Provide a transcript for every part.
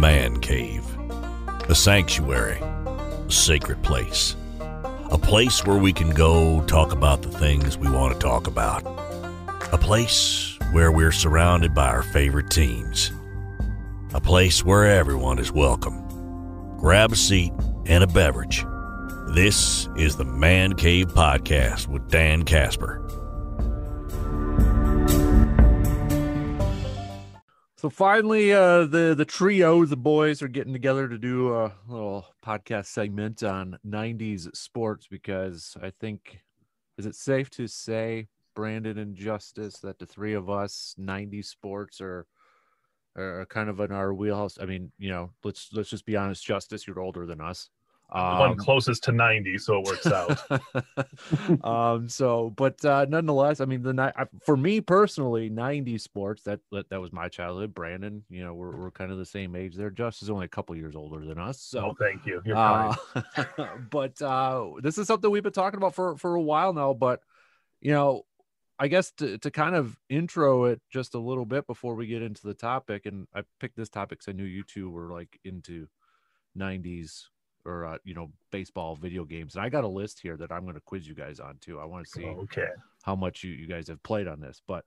man cave, a sanctuary, a sacred place, a place where we can go talk about the things we want to talk about, a place where we're surrounded by our favorite teams, a place where everyone is welcome. Grab a seat and a beverage. This is the Man Cave Podcast with Dan Casper. So finally, uh, the the trio, the boys, are getting together to do a little podcast segment on '90s sports because I think is it safe to say, Brandon and Justus, that the three of us '90s sports are are kind of in our wheelhouse. I mean, you know, let's let's just be honest, Justus, you're older than us. Um, one closest to 90 so it works out. Um so but uh nonetheless i mean the night for me personally 90 sports that, that that was my childhood. Brandon you know we're, we're kind of the same age there. Justus only a couple years older than us so oh, thank you. You're uh, but uh this is something we've been talking about for for a while now but you know I guess to, to kind of intro it just a little bit before we get into the topic, and I picked this topic because I knew you two were like into 90s or uh, you know baseball video games and i got a list here that i'm going to quiz you guys on too. I want to see okay. how much you, you guys have played on this but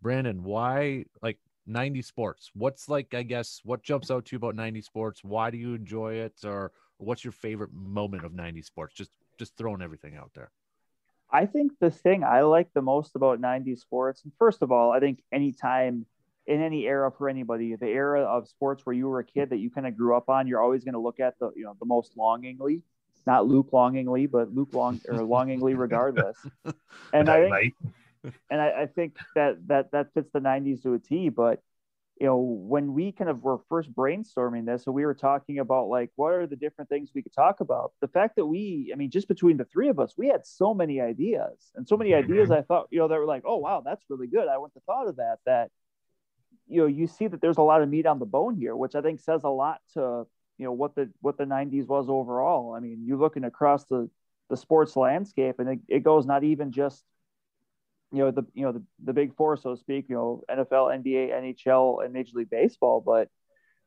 brandon why like 90 sports? What's like i guess what jumps out to you about 90 sports? Why do you enjoy it? Or what's your favorite moment of 90 sports? Just just throwing everything out there. I think the thing i like the most about 90 sports and first of all i think anytime in any era for anybody, the era of sports where you were a kid that you kind of grew up on, you're always going to look at the you know the most longingly, not Luke longingly, but Luke long or longingly regardless. And I think, and I, I think that that that fits the '90s to a T. But you know, when we kind of were first brainstorming this, so we were talking about like what are the different things we could talk about. The fact that we, I mean, just between the three of us, we had so many ideas and so many mm-hmm. ideas. I thought, you know, that were like, oh wow, that's really good. I wouldn't have thought of that. That you know you see that there's a lot of meat on the bone here, which I think says a lot to you know what the what the 90s was overall. I mean, you're looking across the the sports landscape, and it, it goes not even just you know the you know the, the big four, so to speak. You know, NFL, NBA, NHL, and Major League Baseball, but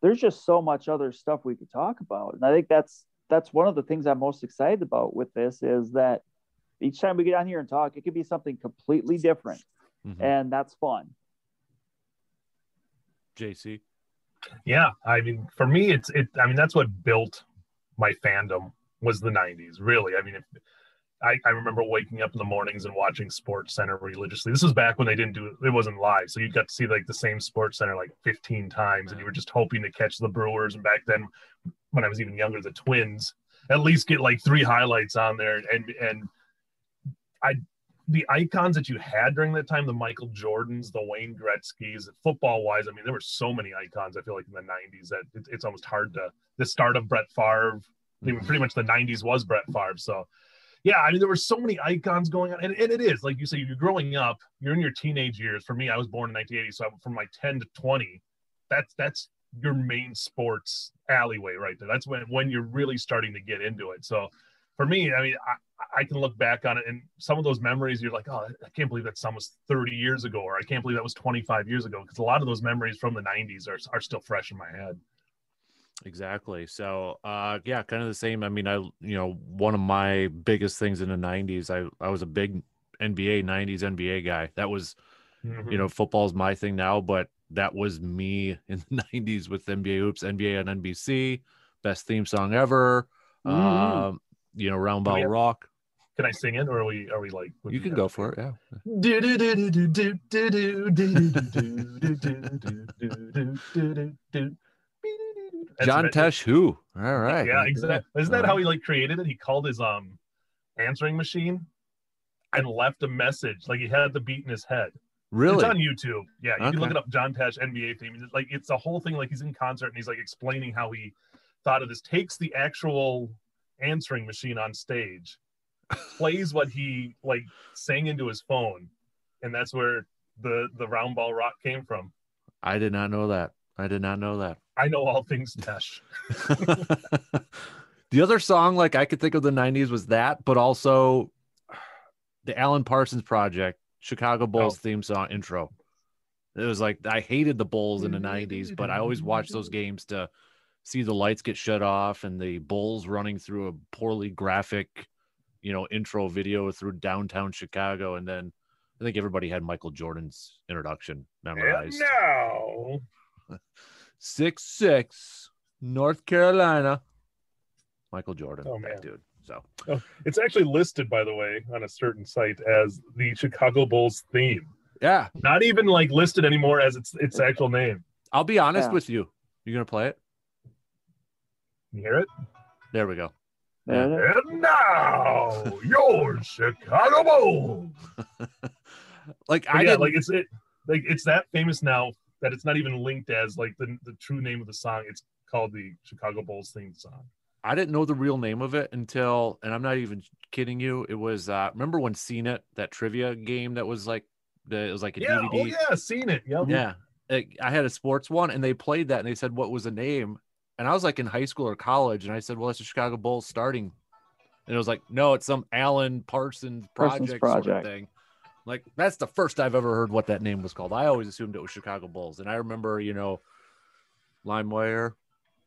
there's just so much other stuff we could talk about, and I think that's that's one of the things I'm most excited about with this is that each time we get on here and talk, it could be something completely different, mm-hmm. and that's fun. JC? Yeah, I mean, for me, it's it. I mean, that's what built my fandom was the '90s. Really, I mean, if, I, I remember waking up in the mornings and watching Sports Center religiously. This was back when they didn't do it; wasn't live, so you got to see like the same Sports Center like 15 times, and you were just hoping to catch the Brewers. And back then, when I was even younger, the Twins at least get like three highlights on there, and and I the icons that you had during that time, the Michael Jordans, the Wayne Gretzky's, football wise, I mean, there were so many icons. I feel like in the '90s that it, it's almost hard to. The start of Brett Favre, mm-hmm. pretty much the '90s was Brett Favre. So, yeah, I mean, there were so many icons going on, and, and it is like you say, you're growing up, you're in your teenage years. For me, I was born in 1980, so from like 10 to 20, that's that's your main sports alleyway right there. That's when when you're really starting to get into it. So for me, I mean, I, can look back on it and some of those memories, you're like, oh, I can't believe that's almost 30 years ago, or I can't believe that was 25 years ago, because a lot of those memories from the 90s are, are still fresh in my head. Exactly. So, uh, yeah, kind of the same. I mean, I, you know, one of my biggest things in the 90s, I, I was a big NBA 90s NBA guy. That was, mm-hmm. you know, football's my thing now, but that was me in the 90s with NBA hoops, NBA on NBC, best theme song ever. Mm-hmm. Um, you know, round ball rock. Can I sing it, or are we are we like? You can go for it. Yeah. John Tesh, who? All right. Yeah, exactly. Isn't that how he like created it? He called his um answering machine and left a message. Like he had the beat in his head. Really? It's on YouTube. Yeah, you okay. can look it up. John Tesh NBA theme. It's like it's a whole thing. Like he's in concert and he's like explaining how he thought of this. Takes the actual answering machine on stage plays what he like sang into his phone and that's where the the round ball rock came from. I did not know that. I did not know that. I know all things tesh. The other song like i could think of the 90s was that but also the alan parsons project chicago bulls oh. theme song intro. It was like i hated the bulls in the 90s but i always watched those games to see the lights get shut off and the Bulls running through a poorly graphic, you know, intro video through downtown Chicago, and then I think everybody had Michael Jordan's introduction memorized. no. Six six, North Carolina. Michael Jordan, Oh, that man. dude. So oh, It's actually listed, by the way, on a certain site as the Chicago Bulls theme. yeah, Not even like listed anymore as its its actual name. I'll be honest Yeah. with you. You gonna play it? You hear it? There we go. Yeah. And now your Chicago Bulls. Like But I yeah, didn't like it's it like it's that famous now that it's not even linked as like the the true name of the song. It's called the Chicago Bulls theme song. I didn't know the real name of it until, and I'm not even kidding you. It was uh remember when Seen It, that trivia game that was like the it was like a Yeah, DVD. oh yeah, seen it. Yep. Yeah. It- I had a sports one and they played that and they said what was the name. And I was like in high school or college and I said, Well, it's the Chicago Bulls starting. And it was like, no, it's some Alan Parsons Parsons project, sort of thing. Like that's the first I've ever heard what that name was called. I always assumed it was Chicago Bulls. And I remember, you know, LimeWire,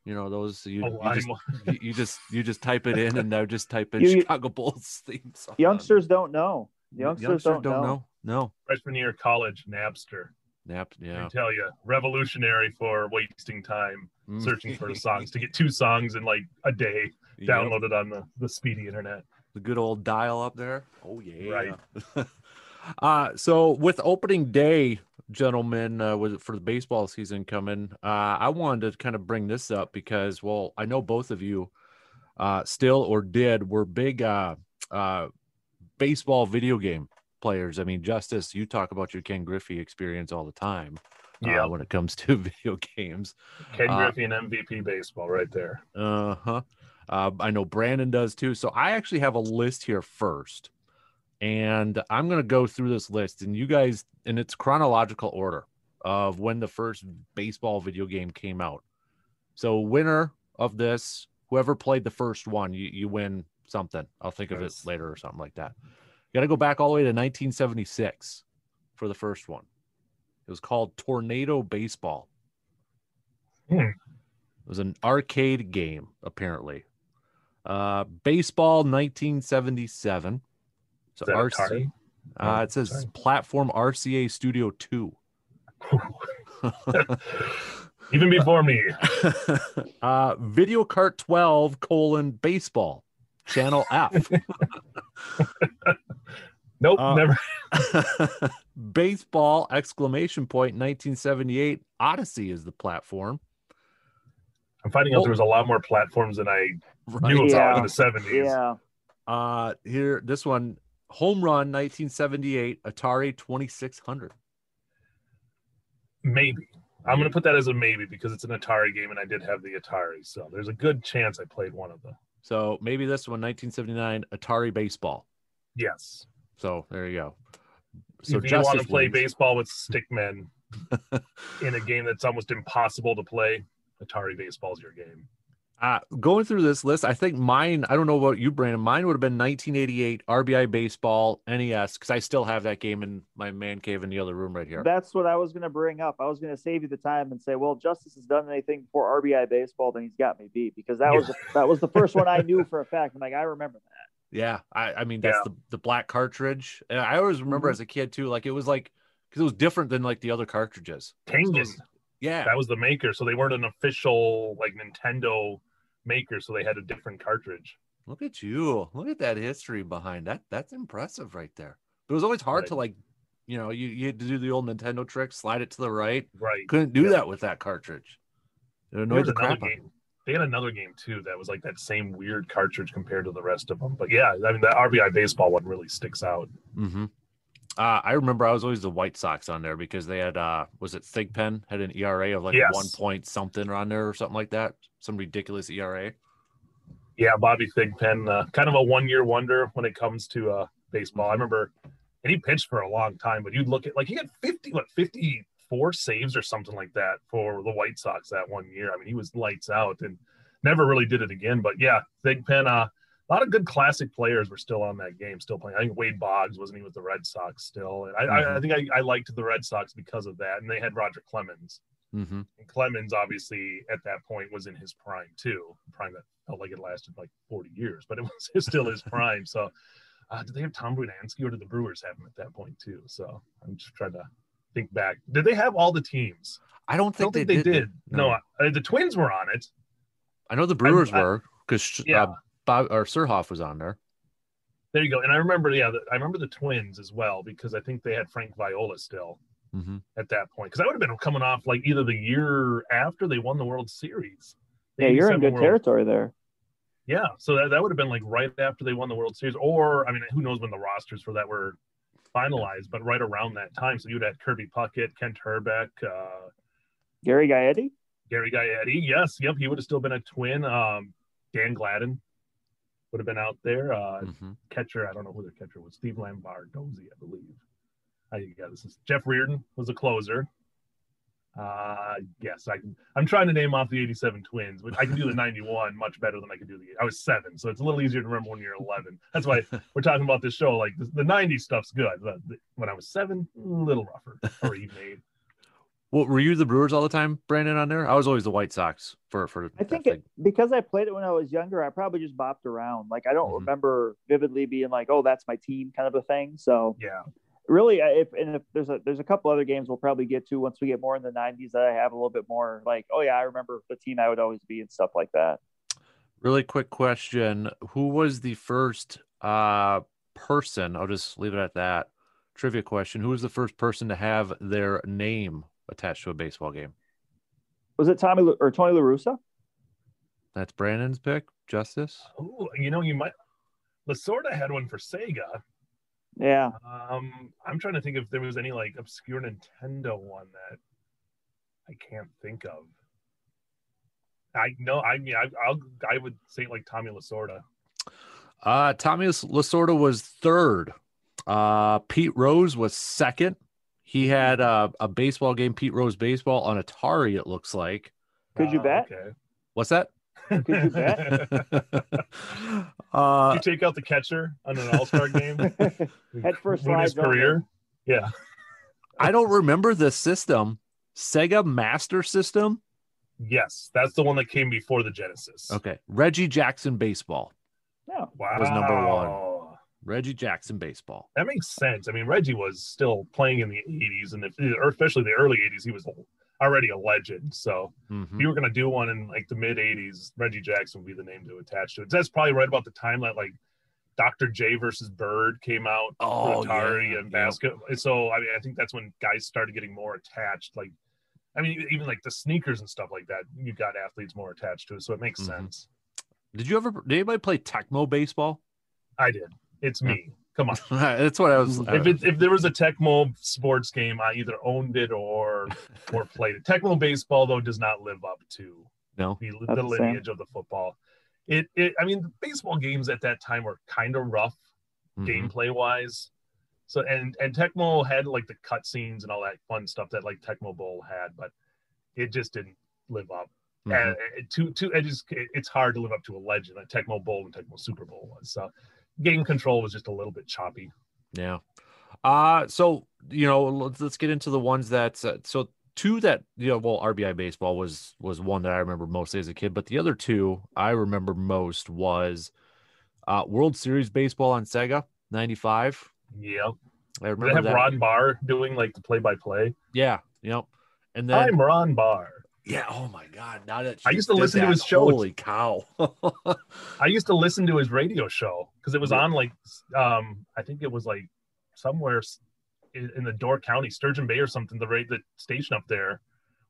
you know, those you, Oh, you just you, you just you just type it in and now just type in You- Chicago Bulls theme song. Youngsters don't know. Youngsters, don't, know. No. freshman year college, Napster. Nap. Yeah. I tell you, revolutionary for wasting time Mm. searching for songs to get two songs in like a day Yep. downloaded on the, the speedy internet. the good old dial up there. Oh yeah. Right. uh so with opening day, gentlemen, uh, with for the baseball season coming, uh, I wanted to kind of bring this up because, well, I know both of you, uh, still or did were big uh, uh, baseball video game players. I mean, Justus, you talk about your Ken Griffey experience all the time. uh, Yeah, when it comes to video games. Ken uh, Griffey and MVP baseball right there. Uh-huh. Uh I know Brandon does too. So I actually have a list here first. And I'm going to go through this list and you guys and it's chronological order of when the first baseball video game came out. So winner of this, whoever played the first one, you, you win something. I'll think of it later or something like that. Got to go back all the way to 1976 for the first one. It was called Tornado Baseball. Hmm. It was an arcade game, apparently. Uh, baseball 1977. So RC, uh, it says Sorry. platform RCA Studio 2. Even before me. uh, Video Cart 12 colon baseball channel F. Nope, Uh, never. baseball exclamation point 1978 Odyssey is the platform. I'm finding out there was a lot more platforms than I Right. knew about Yeah. in the 70s. Yeah. Uh, here, this one, home run 1978 Atari 2600. Maybe. I'm going to put that as a maybe because it's an Atari game and I did have the Atari. So there's a good chance I played one of them. So maybe this one 1979 Atari baseball. Yes. So there you go. So if you want to play wins. baseball with stickmen in a game that's almost impossible to play, Atari baseball is your game. Uh, going through this list, I think mine, I don't know about you, Brandon, mine would have been 1988 RBI baseball NES because I still have that game in my man cave in the other room right here. That's what I was going to bring up. I was going to save you the time and say, well, Justus has done anything for RBI baseball, then he's got me beat because that was that was the first one I knew for a fact. I'm like, I remember that. Yeah, I, I mean that's Yeah. the the black cartridge. And I always remember Mhm. as a kid too, like it was like because it was different than like the other cartridges. Tengen, Yeah, that was the maker. So they weren't an official like Nintendo maker. So they had a different cartridge. look at you, look at that history behind that. That's impressive right there. But it was always hard Right. to like, you know, you, you had to do the old Nintendo trick, slide it to the right. Right. Couldn't do Yeah. that with that cartridge. It annoyed was the crap out. game. They had another game too that was like that same weird cartridge compared to the rest of them. But yeah, I mean the RBI baseball one really sticks out. Mm-hmm. Uh, I remember I was always the White Sox on there because they had uh was it Thigpen had an ERA of like Yes. one point something on there or something like that. Some ridiculous ERA. Yeah, Bobby Thigpen, uh, kind of a one year wonder when it comes to uh, baseball. I remember, and he pitched for a long time, but you'd look at like he had 50, what, 54 saves or something like that for the White Sox that one year. I mean, he was lights out and never really did it again. But yeah, Thigpen, uh, a lot of good classic players were still on that game, still playing. I think Wade Boggs wasn't he with the Red Sox still. And I, I, I think I, I liked the Red Sox because of that. And they had Roger Clemens. Mm-hmm. And Clemens, obviously, at that point was in his prime too. Prime that felt like it lasted like 40 years, but it was still his prime. So, uh, did they have Tom Brunansky or did the Brewers have him at that point too? So, I'm just trying to think back. Did they have all the teams? I don't I think, don't think they, they, did. did. No, uh, the Twins were on it. I know the Brewers I- were because Yeah. uh, Bob or Surhoff was on there. There you go. And I remember, yeah, the, I remember the Twins as well because I think they had Frank Viola still Mm-hmm. at that point. Because I would have been coming off like either the year after they won the World Series. The Yeah, you're in good World- territory there. Yeah, so that, that would have been like right after they won the World Series, or I mean, who knows when the rosters for that were finalized, but right around that time. So you'd had Kirby Puckett, Kent Hrbek, uh, Gary Gaetti. Gary Gaetti. Yes, yep, he would have still been a twin. Um, Dan Gladden would have been out there. Uh, Mm-hmm. catcher, I don't know who the catcher was. Steve Lombardozzi, I believe. I yeah, this is Jeff Reardon was a closer. Uh yes, I can I'm trying to name off the 87 twins, which I can do the 91 much better than I can do the I was seven, so it's a little easier to remember when you're 11. That's why we're talking about this show. Like the, the 90s stuff's good, but the, when I was seven, a little rougher or even eight. Well, were you the Brewers all the time, Brandon? On there, I was always the White Sox for for. I think it, because I played it when I was younger, I probably just bopped around. Like I don't Mhm. remember vividly being like, "Oh, that's my team," kind of a thing. So Yeah. Really, if and if there's a there's a couple other games we'll probably get to once we get more in the '90s that I have a little bit more like, "Oh yeah, I remember the team I would always be" and stuff like that. Really quick question: Who was the first uh person? I'll just leave it at that. Trivia question: Who was the first person to have their name attached to a baseball game? Was it Tommy or Tony La Russa? That's Brandon's pick. Justus. Oh, you know, you might Lasorda had one for Sega. Yeah, Um, I'm trying to think if there was any like obscure Nintendo one that I can't think of. I know. I mean, I, I'll. I would say like Tommy Lasorda. Uh, Tommy Lasorda was third. Uh, Pete Rose was second. He had uh, a baseball game, Pete Rose baseball on Atari. It looks like. Could you Ah, bet? Okay. What's that? Could you bet? uh, you take out the catcher on an All Star game. Head first ruin his slides over. career. Yeah. I don't remember the system. Sega Master System. Yes, that's the one that came before the Genesis. Okay. Reggie Jackson baseball. no, Wow. Was number one. Reggie Jackson baseball. That makes sense. I mean, Reggie was still playing in the 80s, and if, especially the early 80s, he was already a legend. So Mhm. if you were going to do one in like the mid 80s, Reggie Jackson would be the name to attach to it. That's probably right about the time that like Dr. J versus Bird came out Oh, Atari yeah, and yeah. So I mean, I think that's when guys started getting more attached. Like, I mean, even like the sneakers and stuff like that, you got athletes more attached to it. So it makes Mhm. sense. Did you ever? Did anybody play Tecmo baseball? I did. It's me. Come on. That's what I was. if it, if there was a Tecmo sports game, I either owned it or or played it. Tecmo baseball though does not live up to no. the, Not the the same. lineage of the football. It, it I mean, baseball games at that time were kind of rough Mhm. gameplay wise. So and and Tecmo had like the cutscenes and all that fun stuff that like Tecmo Bowl had, but it just didn't live up. Mhm. And it, to to it just it, it's hard to live up to a legend like Tecmo Bowl and Tecmo Super Bowl was. So game control was just a little bit choppy. Yeah. Uh so you know, let's, let's get into the ones that uh, so two that you know, well, RBI baseball was was one that I remember mostly as a kid, but the other two I remember most was uh World Series baseball on Sega 95. Yeah. I Did they remember have that. Ron Barr doing like the play by play? Yeah, yep. And then I'm Ron Barr. Yeah, oh my god, now that I used to listen to his show. Holy cow. I used to listen to his radio show because it was on like um I think it was like somewhere in, in the Door County, Sturgeon Bay or something. The rate the station up there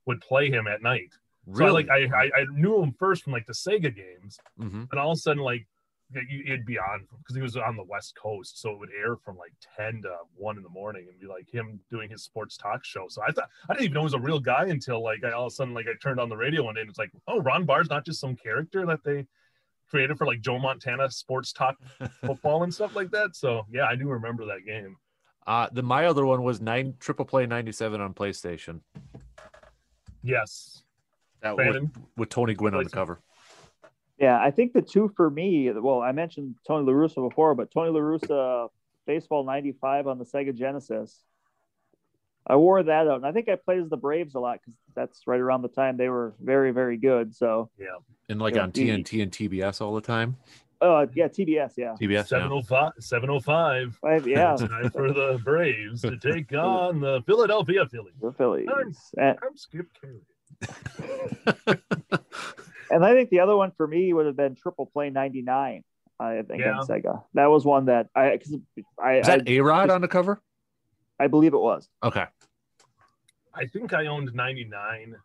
would play him at night. So I, really? like I, I I knew him first from like the Sega games, hmm and all of a sudden like it'd be on because he was on the West Coast, so it would air from like ten to one in the morning, and be like him doing his sports talk show. So I thought I didn't even know he was a real guy until like I all of a sudden like I turned on the radio one day, and it's like, oh, Ron Barr's not just some character that they created for like Joe Montana sports talk football and stuff like that. So yeah, I do remember that game. Uh the my other one was nine triple play 97 on PlayStation. Yes, That with Tony Gwynn on the cover. Yeah, I think the two for me, well, I mentioned Tony LaRussa before, but Tony LaRussa baseball 95 on the Sega Genesis. I wore that out, and I think I played as the Braves a lot because that's right around the time they were very, very good. So Yeah. And like on the- TNT and TBS all the time. uh, yeah, TBS, yeah, TBS. yeah. 705 705 I, yeah, time for the Braves to take on the Philadelphia Phillies. the Phillies. I'm- And, I'm Skip Caray. and I think the other one for me would have been Triple Play '99. I think Yeah. on Sega. That was one that I because I Is that I, A Rod on the cover? I believe it was. Okay. I think I owned 99.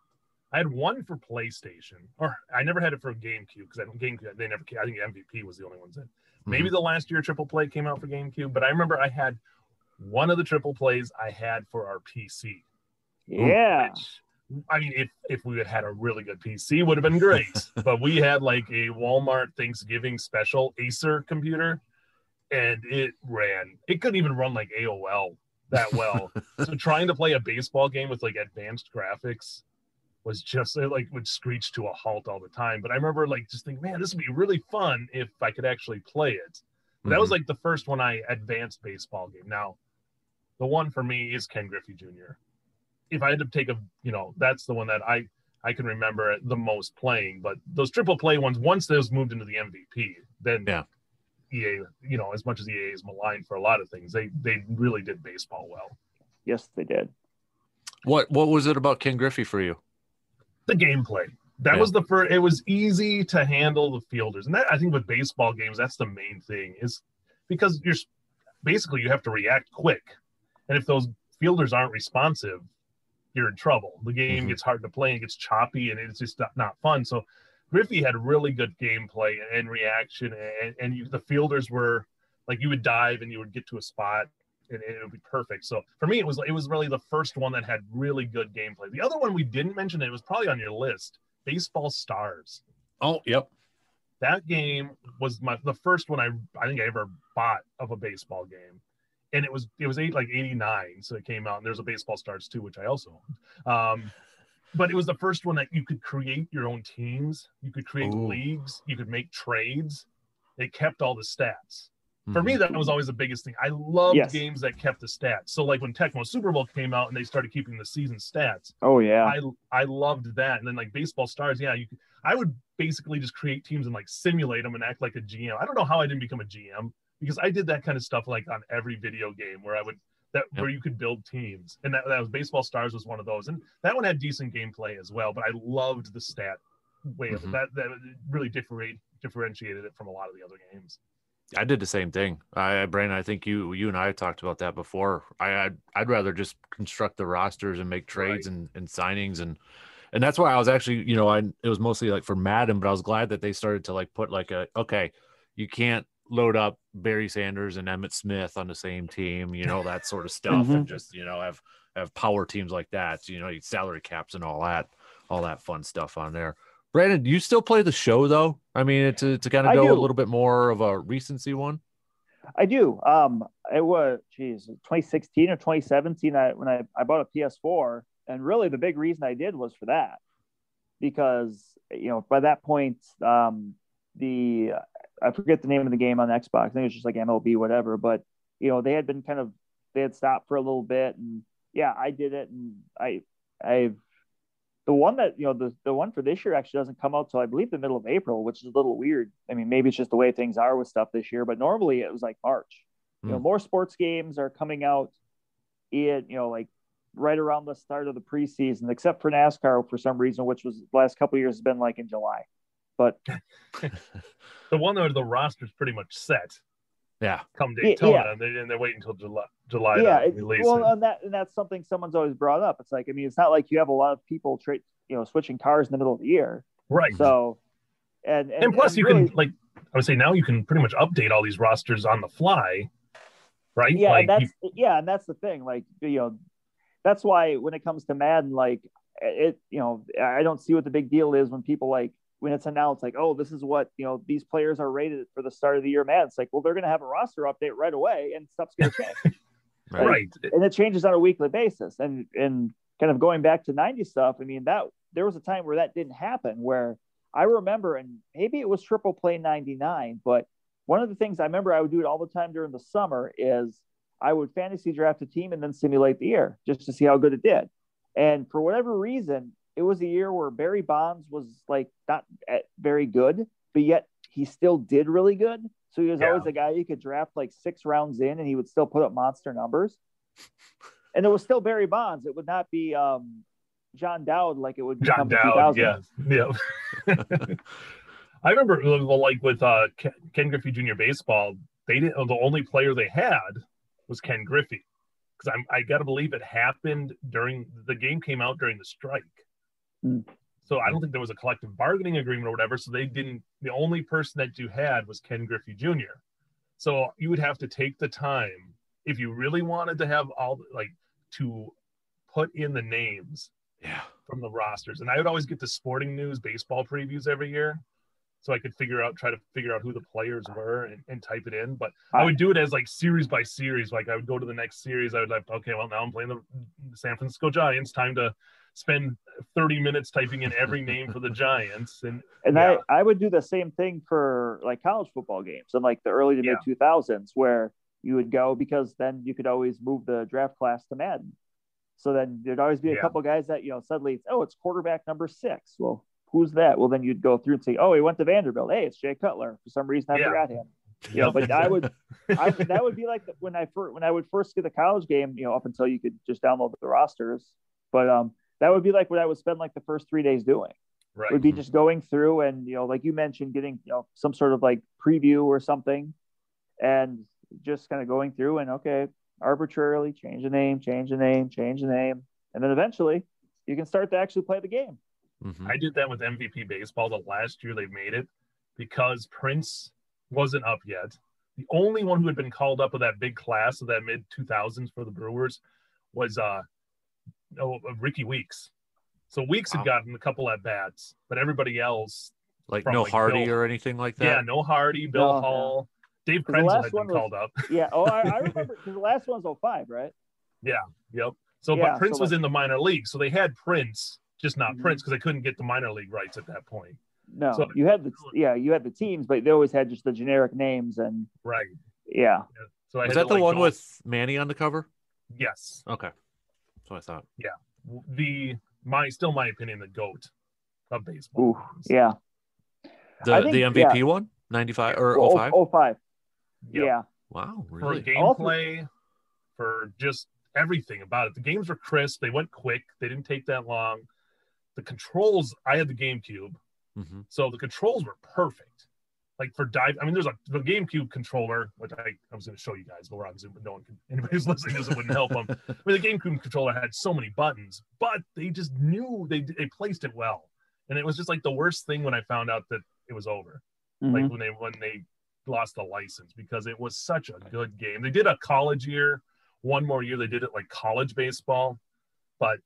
I had one for PlayStation, or I never had it for GameCube because I don't GameCube. They never. I think MVP was the only ones that. Maybe mhm. the last year Triple Play came out for GameCube, but I remember I had one of the Triple Plays I had for our PC. Yeah, Which, I mean, if if we had had a really good PC, would have been great. but we had like a Walmart Thanksgiving special Acer computer, and it ran. It couldn't even run like AOL that well. so trying to play a baseball game with like advanced graphics was just it, like would screech to a halt all the time. But I remember like just thinking, man, this would be really fun if I could actually play it. But That was mm-hmm. like the first one I advanced baseball game. Now, the one for me is Ken Griffey Jr. If I had to take a, you know, that's the one that I I can remember the most playing. But those triple play ones, once those moved into the MVP, then Yeah. EA, you know, as much as EA is maligned for a lot of things, they they really did baseball well. yes, they did. What What was it about Ken Griffey for you? The gameplay. That Yeah. was the first. It was easy to handle the fielders, and that I think with baseball games, that's the main thing is because you're basically you have to react quick, and if those fielders aren't responsive, you're in trouble. The game Mhm. gets hard to play and gets choppy, and it's just not, not fun. So Griffey had really good gameplay and reaction, and, and you, the fielders were like you would dive and you would get to a spot and it would be perfect. So for me, it was it was really the first one that had really good gameplay. The other one we didn't mention, it was probably on your list, Baseball Stars. Oh, yep. That game was my the first one I I think I ever bought of a baseball game, and it was it was eight like eighty nine, so it came out. And there's a Baseball Stars too, which I also owned. Um, but it was the first one that you could create your own teams, you could create Ooh. leagues, you could make trades. It kept all the stats for Mhm. me that was always the biggest thing i loved Yes. games that kept the stats so like when tecmo super bowl came out and they started keeping the season stats Oh yeah, i i loved that and then like baseball stars yeah you could, i would basically just create teams and like simulate them and act like a gm i don't know how i didn't become a gm because i did that kind of stuff like on every video game where i would that Yep. where you could build teams and that, that was baseball stars was one of those and that one had decent gameplay as well but i loved the stat way Mhm. that that really differentiate, differentiated it from a lot of the other games I did the same thing. I, Brandon, I think you you and I talked about that before. I I'd, I'd rather just construct the rosters and make trades and, and signings and and that's why I was actually you know I it was mostly like for Madden, but I was glad that they started to like put like a okay, you can't load up Barry Sanders and Emmitt Smith on the same team, you know that sort of stuff, and just you know have have power teams like that, you know, salary caps and all that, all that fun stuff on there. Brandon, do you still play the show though? I mean, to to kind of go a little bit more of a recency one. I do. Um, it was geez, 2016 or 2017. I when I, I bought a PS4, and really the big reason I did was for that, because you know by that point, um, the I forget the name of the game on Xbox. I think it was just like MLB, whatever. But you know they had been kind of they had stopped for a little bit, and yeah, I did it, and I I've the one that you know the the one for this year actually doesn't come out till I believe the middle of April, which is a little weird. I mean, maybe it's just the way things are with stuff this year, but normally it was like March. You know, Hmm. more sports games are coming out in you know like right around the start of the preseason, except for NASCAR for some reason, which was the last couple of years has been like in July. But the one where the roster's pretty much set Yeah. come Yeah, Daytona, yeah. and, they, and they're waiting until July, July yeah, to it, well, it. and that and that's something someone's always brought up. It's like I mean, it's not like you have a lot of people trade you know switching cars in the middle of the year. right. So and and, and plus, and you really- can like I would say now you can pretty much update all these rosters on the fly, right? yeah like and that's you- yeah and that's the thing like you know that's why when it comes to madden like it you know i don't see what the big deal is when people like when it's announced like oh this is what you know these players are rated for the start of the year man. it's like well they're going to have a roster update right away and stuff's going to change Right. right. and it changes on a weekly basis and and kind of going back to 90 stuff i mean that there was a time where that didn't happen where i remember and maybe it was triple play 99 but one of the things i remember i would do it all the time during the summer is I would fantasy draft a team and then simulate the year just to see how good it did. And for whatever reason, it was a year where Barry Bonds was like not very good, but yet he still did really good. So he was yeah. always a guy you could draft like six rounds in and he would still put up monster numbers. and it was still Barry Bonds. It would not be um, John Dowd like it would be John Dowd. Yeah. Yeah. I remember like with uh, Ken Griffey Jr. baseball, they didn't, the only player they had was Ken Griffey. Because I'm I gotta believe it happened during the game came out during the strike. Mm. So I don't think there was a collective bargaining agreement or whatever. So they didn't. The only person that you had was Ken Griffey Jr. So you would have to take the time if you really wanted to have all like to put in the names yeah from the rosters. And I would always get the sporting news baseball previews every year. So I could figure out, try to figure out who the players were and, and type it in. But I would do it as like series by series. Like I would go to the next series. I would like, okay, well now I'm playing the San Francisco Giants. Time to spend 30 minutes typing in every name for the Giants. And and yeah. I, I would do the same thing for like college football games in like the early to mid 2000s where you would go because then you could always move the draft class to Madden. So then there'd always be a yeah. couple guys that, you know, suddenly it's, oh, it's quarterback number six. Well, who's that? Well, then you'd go through and say, oh, he went to Vanderbilt. Hey, it's Jay Cutler. For some reason, I forgot him. You know, but I would, I would, that would be like when I first, when I would first get the college game, you know, up until you could just download the rosters. But um, that would be like what I would spend like the first three days doing. Right. Would be just going through and you know, like you mentioned, getting you know some sort of like preview or something, and just kind of going through and okay, arbitrarily change the name, change the name, change the name, and then eventually you can start to actually play the game. Mm-hmm. I did that with MVP baseball the last year they made it because Prince wasn't up yet. The only one who had been called up with that big class of that mid 2000s for the Brewers was uh oh, Rickie Weeks. So Weeks wow. had gotten a couple at bats, but everybody else like no like Hardy Bill, or anything like that. Yeah, no Hardy, Bill no, Hall. Dave Krynzel had been was, called up. Yeah. Oh, I, I remember because the last one was 05, right? Yeah. Yep. So, yeah, but Prince so was like, in the minor league, so they had Prince, just not mm-hmm. Prince, because they couldn't get the minor league rights at that point. No, so, you had the yeah, you had the teams, but they always had just the generic names and right. Yeah. yeah. So I was that the like one go, with Manny on the cover? Yes. Okay. That's what I thought. Yeah. The my still my opinion the goat of baseball. Ooh, yeah. The think, the MVP yeah. one? 95 or 05? 05. Yep. Yeah. Wow. Really? For gameplay, for just everything about it. The games were crisp. They went quick. They didn't take that long. The controls, I had the GameCube. Mm-hmm. So the controls were perfect. Like for dive, I mean, there's a the GameCube controller, which I, I was going to show you guys, but we're on Zoom, but no one can, anybody who's listening this wouldn't help them. I mean, the GameCube controller had so many buttons, but they just knew they, they placed it well. And it was just like the worst thing when I found out that it was over. Mm-hmm. Like when they, when they lost the license because it was such a good game. They did a college year, one more year they did it like college baseball, but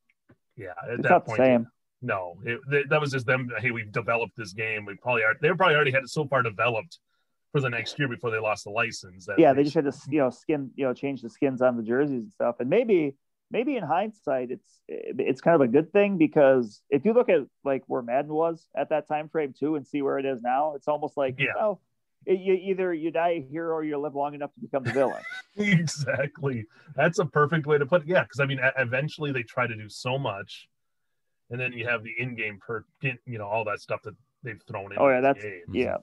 yeah, at it's that point, same. No, it, that was just them. Hey, we've developed this game. We probably are. They probably already had it so far developed for the next year before they lost the license. yeah, they, they just had to you know skin you know change the skins on the jerseys and stuff, and maybe maybe in hindsight it's it's kind of a good thing because if you look at like where Madden was at that time frame too and see where it is now, it's almost like yeah. Oh, you either you die a hero or you live long enough to become the villain. exactly. That's a perfect way to put it. Yeah, because I mean, eventually they try to do so much, and then you have the in-game per, you know, all that stuff that they've thrown in. Oh yeah, that's games. yeah.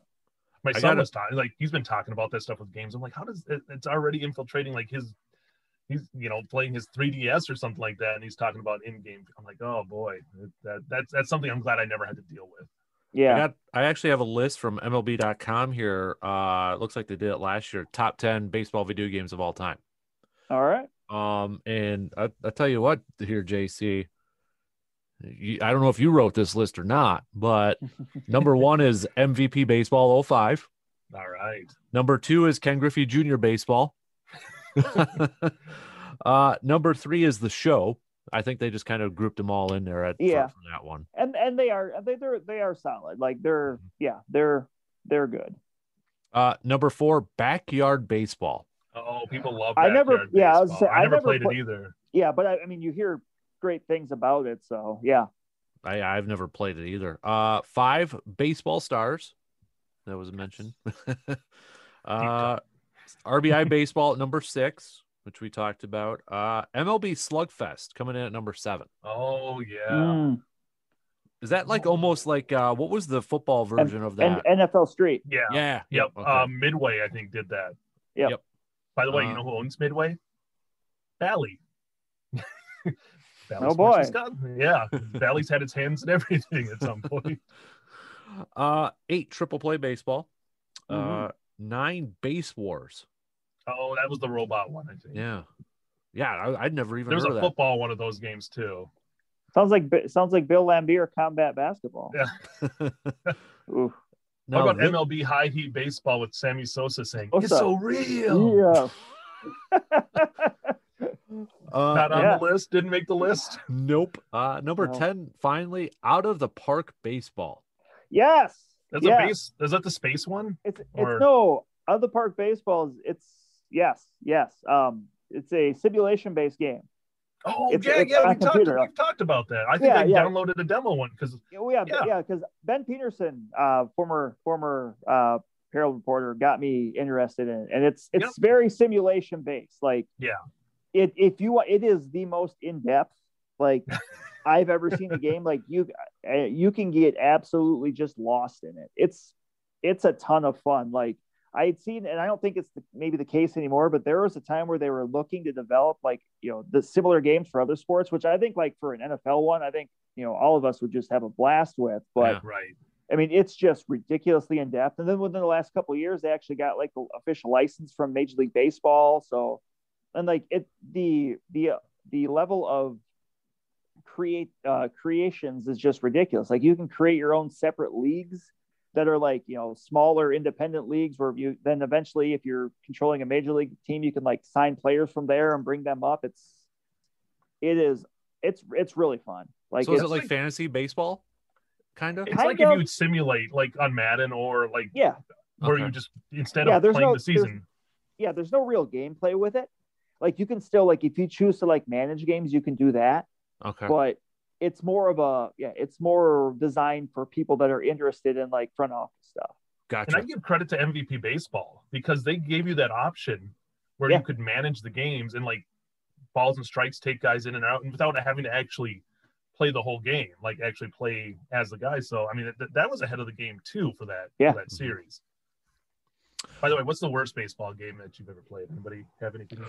My son gotta, was talking like he's been talking about that stuff with games. I'm like, how does it, it's already infiltrating like his he's you know playing his 3ds or something like that and he's talking about in-game i'm like oh boy that, that's that's something i'm glad i never had to deal with yeah. I, got, I actually have a list from MLB.com here. Uh, looks like they did it last year. Top 10 baseball video games of all time. All right. Um, and I, I tell you what, here, JC, you, I don't know if you wrote this list or not, but number one is MVP Baseball 05. All right. Number two is Ken Griffey Jr. Baseball. uh, number three is The Show. I think they just kind of grouped them all in there at yeah for, for that one. And and they are they they're they are solid. Like they're mm-hmm. yeah they're they're good. Uh, number four, backyard baseball. Oh, people love. I never, yeah, I, was say, I, I never, played it either. Yeah, but I, I, mean, you hear great things about it, so yeah. I I've never played it either. Uh, five baseball stars. That was mentioned. uh, RBI baseball at number six. which we talked about. Uh, MLB Slugfest coming in at number seven. Oh yeah. Mm. Is that like almost like uh, what was the football version of And that? NFL Street. Yeah. yeah. Yep. Okay. Um, Midway, I think, did that. Yep. Yep. By the way, Uh, you know who owns Midway? Bally. Bally Oh, boy. Wisconsin. Yeah. Bally's had its hands in everything at some point. uh, eight triple play baseball. Mhm. Uh, nine base wars. Oh, that was the robot one, I think. Yeah. Yeah. I, I'd never even There was heard a of that. football one of those games too. Sounds like sounds like Bill Laimbeer combat basketball. Yeah. Ooh. What No, about thi- MLB high heat baseball with Sammy Sosa saying, What's It's so real. Yeah. uh, Not on Yeah. the list, didn't make the list. Nope. Uh, number No. 10, finally, out of the park baseball. yes. That's yeah. a base is that the space one? It's it's Or- no other park baseballs. It's yes, yes. Um, it's a simulation based game. Oh It's- yeah, it's yeah. on We talked, we've talked about that. I think Yeah, I yeah. downloaded a demo one because Oh yeah, Yeah. yeah. Because Ben Peterson, uh, former former uh, Herald reporter, got me interested in it, and it's it's Yep. very simulation based. Like Yeah. It if you it is the most in depth like I've ever seen a game. Like you, uh, you can get absolutely just lost in it. It's it's a ton of fun. Like I had seen, and I don't think it's the, maybe the case anymore, but there was a time where they were looking to develop like you know the similar games for other sports, which I think like for an NFL one, I think you know all of us would just have a blast with. But Yeah. right. I mean, it's just ridiculously in depth. And then within the last couple of years, they actually got like the official license from Major League Baseball. So, and like it, the the the level of create uh, creations is just ridiculous. Like you can create your own separate leagues that are like you know smaller independent leagues where you then eventually, if you're controlling a major league team, you can like sign players from there and bring them up. It's it is it's it's really fun. Like so is it's, it like like- fantasy baseball? Kind of? It's Kind like if you would simulate like on Madden or like yeah, where Okay. you just instead Yeah, of playing no- the season. yeah, there's no real gameplay with it. Like you can still like if you choose to like manage games, you can do that, Okay. but it's more of a yeah, it's more designed for people that are interested in like front office stuff. Gotcha. And I give credit to MVP baseball because they gave you that option where Yeah. you could manage the games and like balls and strikes take guys in and out and without having to actually play the whole game, like actually play as the guy. So I mean that, that was ahead of the game too for that Yeah. for that mm-hmm. series. By the way, what's the worst baseball game that you've ever played? Anybody have anything?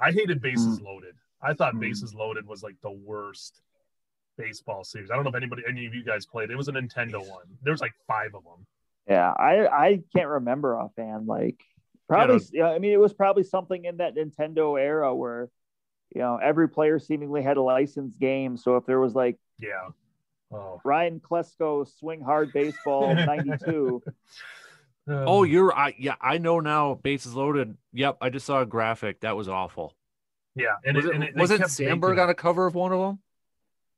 I hated Bases Loaded. I thought Hmm. Bases Loaded was like the worst baseball series. I don't know if anybody, any of you guys played. It was a Nintendo one. There was like five of them. Yeah, I I can't remember offhand. Like probably, yeah, I mean, it was probably something in that Nintendo era where you know every player seemingly had a licensed game. So if there was like Yeah. Oh. Ryan Klesko swing hard baseball '92, oh, you're I yeah, I know now bases loaded. Yep, I just saw a graphic. That was awful. yeah. And was it, and it, was it Sandberg making- on a cover of one of them?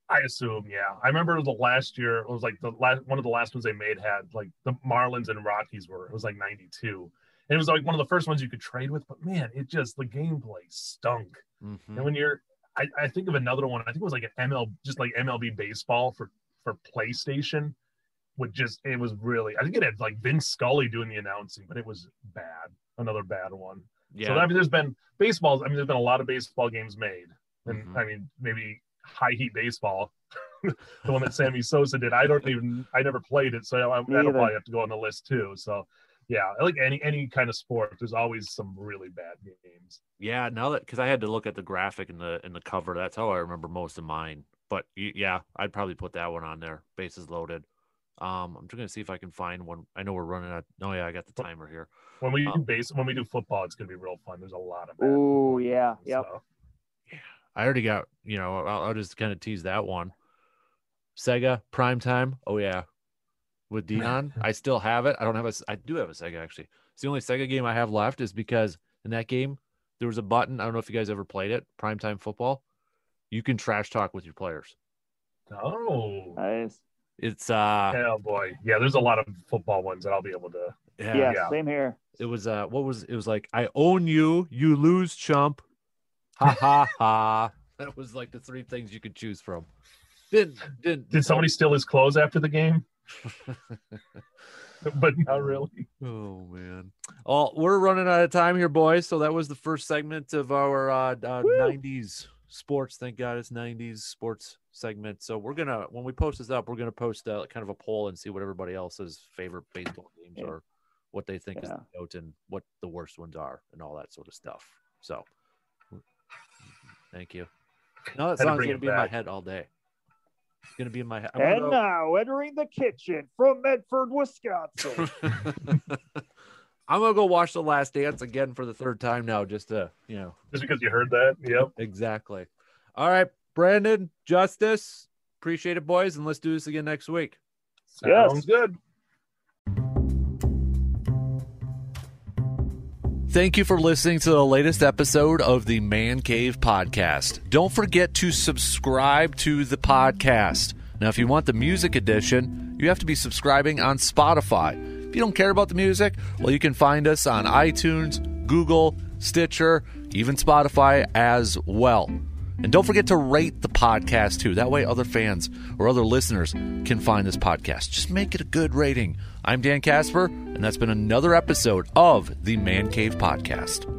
I assume, yeah. I remember the last year, it was like the last one of the last ones they made had like the Marlins and Rockies were. It was like 92. And it was like one of the first ones you could trade with, but man, it just the gameplay stunk. Mhm. And when you're I, I think of another one, I think it was like an ML just like MLB baseball for for PlayStation. Would just it was really I think it had like Vince Scully doing the announcing, but it was bad. Another bad one. Yeah. So I mean, there's been baseballs. I mean, there's been a lot of baseball games made, and Mhm. I mean, maybe high heat baseball, the one that Sammy Sosa did. I don't even. I never played it, so I, Me that'll either. probably have to go on the list too. So, yeah, like any any kind of sport, there's always some really bad games. Yeah, now that because I had to look at the graphic and the and the cover, that's how I remember most of mine. But yeah, I'd probably put that one on there. Bases loaded. Um, I'm just gonna see if I can find one. I know we're running out. Oh yeah, I got the timer here. When we do Um, base, when we do football, it's gonna be real fun. There's a lot of. Oh Ooh, football yeah, games, yep. so. I already got. You know, I'll, I'll just kind of tease that one. Sega Prime Time. Oh yeah, with Dion. I still have it. I don't have a. s- I do have a Sega actually. It's the only Sega game I have left is because in that game there was a button. I don't know if you guys ever played it. Prime Time Football. You can trash talk with your players. Oh, nice. It's uh oh boy, yeah. There's a lot of football ones that I'll be able to. yeah, Yeah, yeah. same here. it was uh what was it was like I own you, you lose chump. Ha ha ha. That was like the three things you could choose from. Didn't didn't Did somebody steal his clothes after the game? but not really. Oh man. Oh, we're running out of time here, boys. So that was the first segment of our uh, uh 90s sports. Thank God it's 90s sports segment. So we're gonna when we post this up, we're gonna post uh, kind of a poll and see what everybody else's favorite baseball games Yeah. are, what they think is Yeah. the goat and what the worst ones are, and all that sort of stuff. So, thank you. No, that Had song's gonna it be in my head all day. It's gonna be in my head. I'm And go- now entering the kitchen from Medford, Wisconsin. I'm gonna go watch The Last Dance again for the third time now, just to you know Just because you heard that. Yep. exactly. All right, Brandon, Justus, appreciate it, boys, and let's do this again next week. Yes. Sounds good. Thank you for listening to the latest episode of the Man Cave Podcast. Don't forget to subscribe to the podcast. Now, if you want the music edition, you have to be subscribing on Spotify. If you don't care about the music, well, you can find us on iTunes, Google, Stitcher, even Spotify as well. And don't forget to rate the podcast too. That way, other fans or other listeners can find this podcast. Just make it a good rating. I'm Dan Casper, and that's been another episode of the Man Cave Podcast.